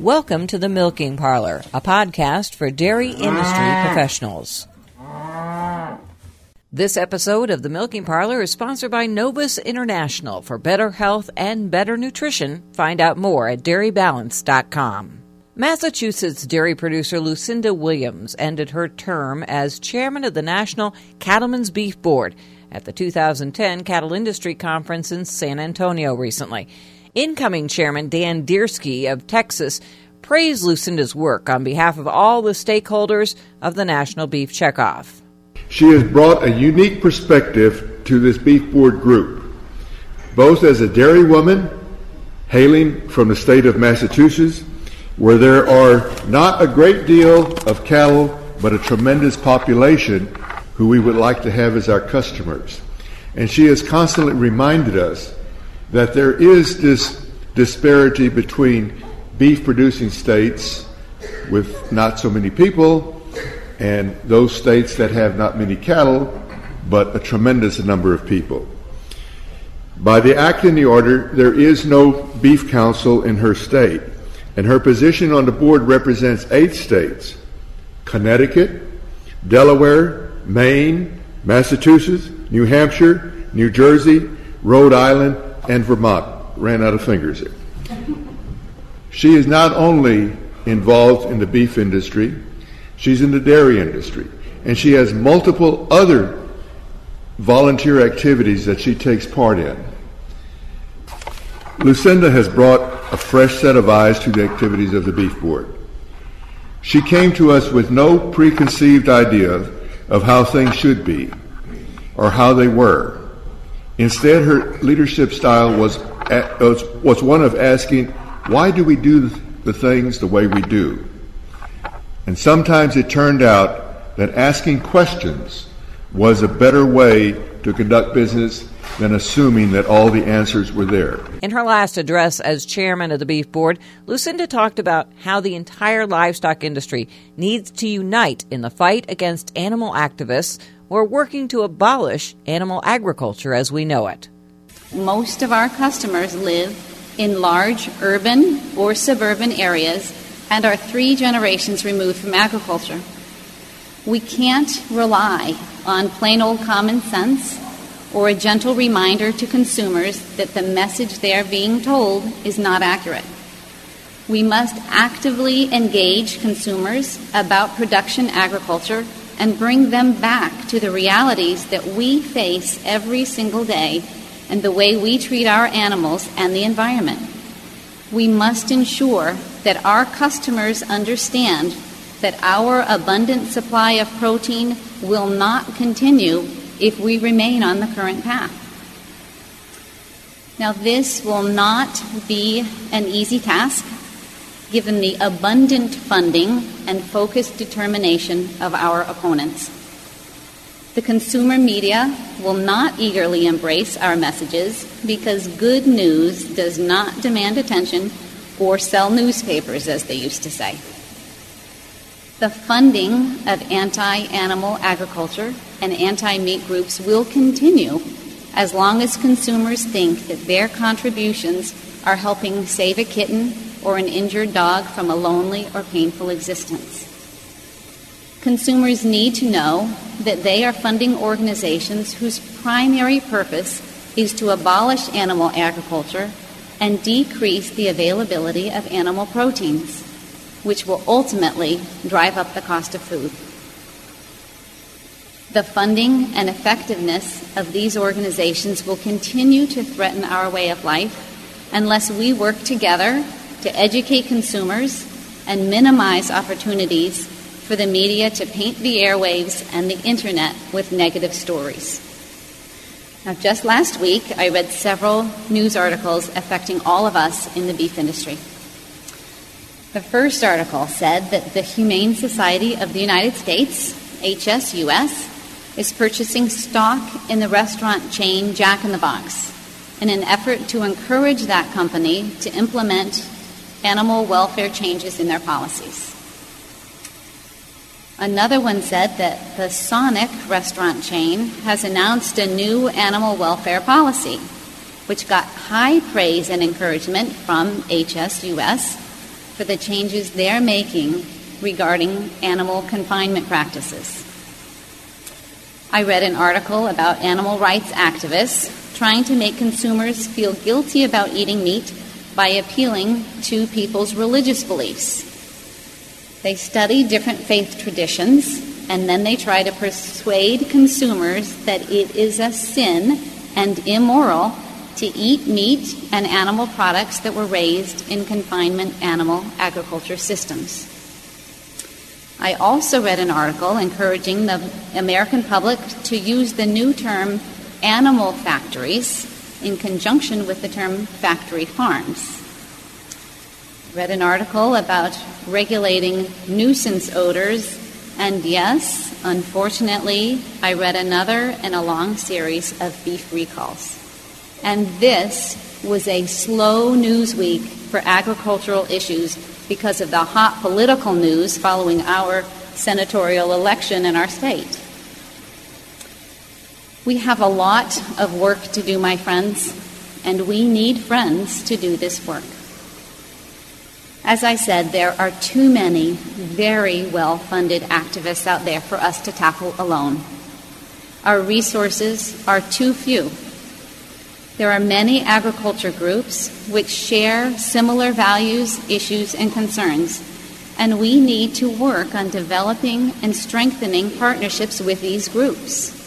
Welcome to the Milking Parlor, a podcast for dairy industry ah. professionals. This episode of the Milking Parlor is sponsored by Novus International for better health and better nutrition. Find out more at dairybalance.com. Massachusetts dairy producer Lucinda Williams ended her term as chairman of the National Cattlemen's Beef Board at the 2010 Cattle Industry Conference in San Antonio recently. Incoming chairman Dan Dierschke of Texas praised Lucinda's work on behalf of all the stakeholders of the National Beef Checkoff. She has brought a unique perspective to this beef board group, both as a dairy woman hailing from the state of Massachusetts, where there are not a great deal of cattle, but a tremendous population who we would like to have as our customers. And she has constantly reminded us that there is this disparity between beef producing states with not so many people and those states that have not many cattle, but a tremendous number of people. By the act in the order, there is no beef council in her state, and her position on the board represents eight states Connecticut, Delaware, Maine, Massachusetts, New Hampshire, New Jersey, Rhode Island, and Vermont. Ran out of fingers here. She is not only involved in the beef industry, She's in the dairy industry. And she has multiple other volunteer activities that she takes part in. Lucinda has brought a fresh set of eyes to the activities of the Beef Board. She came to us with no preconceived idea of how things should be or how they were. Instead, her leadership style was, was one of asking, why do we do the things the way we do? And sometimes it turned out that asking questions was a better way to conduct business than assuming that all the answers were there. In her last address as chairman of the Beef Board, Lucinda talked about how the entire livestock industry needs to unite in the fight against animal activists who are working to abolish animal agriculture as we know it. Most of our customers live in large urban or suburban areas and are three generations removed from agriculture. We can't rely on plain old common sense or a gentle reminder to consumers that the message they are being told is not accurate. We must actively engage consumers about production agriculture and bring them back to the realities that we face every single day and the way we treat our animals and the environment. We must ensure that our customers understand that our abundant supply of protein will not continue if we remain on the current path. Now, this will not be an easy task given the abundant funding and focused determination of our opponents. The consumer media will not eagerly embrace our messages because good news does not demand attention or sell newspapers, as they used to say. The funding of anti animal agriculture and anti meat groups will continue as long as consumers think that their contributions are helping save a kitten or an injured dog from a lonely or painful existence. Consumers need to know that they are funding organizations whose primary purpose is to abolish animal agriculture and decrease the availability of animal proteins, which will ultimately drive up the cost of food. The funding and effectiveness of these organizations will continue to threaten our way of life unless we work together to educate consumers and minimize opportunities for the media to paint the airwaves and the internet with negative stories. Now, just last week, I read several news articles affecting all of us in the beef industry. The first article said that the Humane Society of the United States, HSUS, is purchasing stock in the restaurant chain Jack in the Box in an effort to encourage that company to implement animal welfare changes in their policies. Another one said that the Sonic restaurant chain has announced a new animal welfare policy, which got high praise and encouragement from HSUS for the changes they're making regarding animal confinement practices. I read an article about animal rights activists trying to make consumers feel guilty about eating meat by appealing to people's religious beliefs. They study different faith traditions and then they try to persuade consumers that it is a sin and immoral to eat meat and animal products that were raised in confinement animal agriculture systems. I also read an article encouraging the American public to use the new term animal factories in conjunction with the term factory farms. Read an article about regulating nuisance odors, and yes, unfortunately, I read another in a long series of beef recalls. And this was a slow news week for agricultural issues because of the hot political news following our senatorial election in our state. We have a lot of work to do, my friends, and we need friends to do this work. As I said, there are too many very well funded activists out there for us to tackle alone. Our resources are too few there are many agriculture groups which share similar values, issues, and concerns, and we need to work on developing and strengthening partnerships with these groups.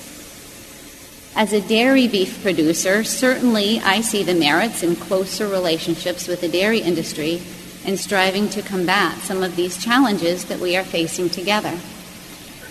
As a dairy beef producer, certainly I see the merits in closer relationships with the dairy industry and striving to combat some of these challenges that we are facing together.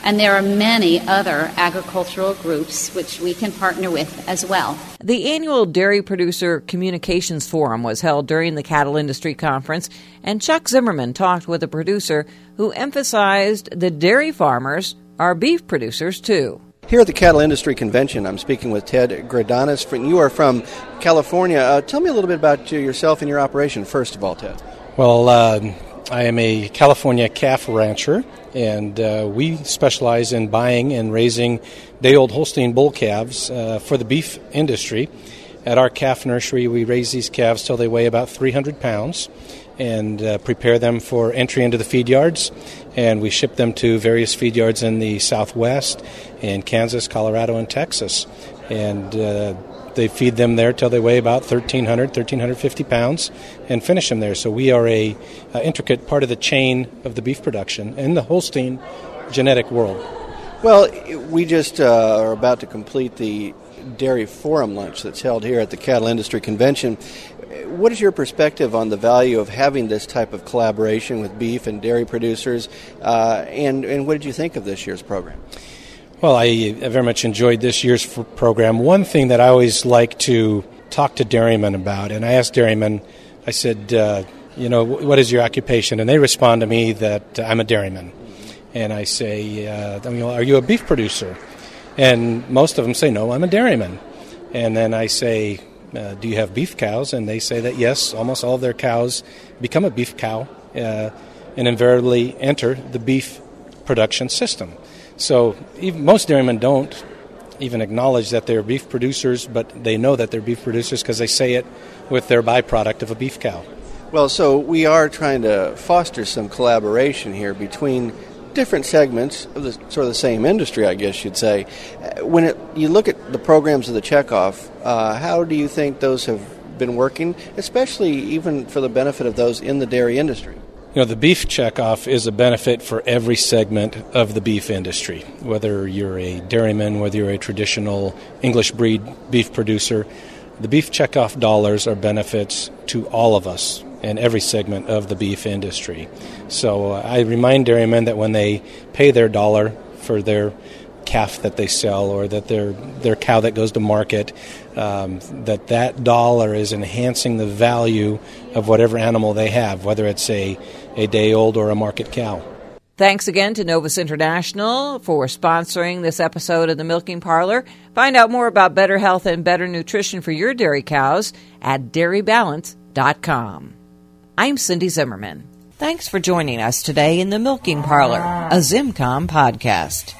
And there are many other agricultural groups which we can partner with as well. The annual Dairy Producer Communications Forum was held during the Cattle Industry Conference, and Chuck Zimmerman talked with a producer who emphasized the dairy farmers are beef producers too. Here at the Cattle Industry Convention, I'm speaking with Ted Greidanus. You are from California. Uh, tell me a little bit about yourself and your operation, first of all, Ted. Well, uh, I am a California calf rancher, and uh, we specialize in buying and raising day old Holstein bull calves uh, for the beef industry. At our calf nursery, we raise these calves till they weigh about 300 pounds and uh, prepare them for entry into the feed yards. And we ship them to various feed yards in the Southwest, in Kansas, Colorado, and Texas. And uh, they feed them there till they weigh about 1,300, 1,350 pounds, and finish them there. So we are a, a intricate part of the chain of the beef production in the Holstein genetic world. Well, we just uh, are about to complete the dairy forum lunch that's held here at the Cattle Industry Convention. What is your perspective on the value of having this type of collaboration with beef and dairy producers, uh, and, and what did you think of this year's program? Well, I very much enjoyed this year's program. One thing that I always like to talk to dairymen about, and I asked dairymen, I said, uh, you know, what is your occupation? And they respond to me that I'm a dairyman. And I say, uh, are you a beef producer? And most of them say, no, I'm a dairyman. And then I say, uh, do you have beef cows? And they say that yes, almost all of their cows become a beef cow uh, and invariably enter the beef production system. So even, most dairymen don't even acknowledge that they're beef producers, but they know that they're beef producers because they say it with their byproduct of a beef cow. Well, so we are trying to foster some collaboration here between different segments of the sort of the same industry, I guess you'd say. Uh, when it, you look at the programs of the checkoff, uh, how do you think those have been working, especially even for the benefit of those in the dairy industry? You know, the beef checkoff is a benefit for every segment of the beef industry, whether you're a dairyman, whether you're a traditional English breed beef producer. The beef checkoff dollars are benefits to all of us in every segment of the beef industry. So uh, I remind dairymen that when they pay their dollar for their calf that they sell or that their their cow that goes to market um, that that dollar is enhancing the value of whatever animal they have whether it's a a day old or a market cow Thanks again to Novus International for sponsoring this episode of the Milking Parlor. Find out more about better health and better nutrition for your dairy cows at dairybalance.com. I'm Cindy Zimmerman. Thanks for joining us today in the Milking Parlor, a ZimmComm podcast.